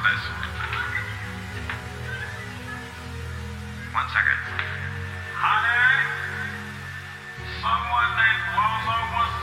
One second. Honey, someone named Lola was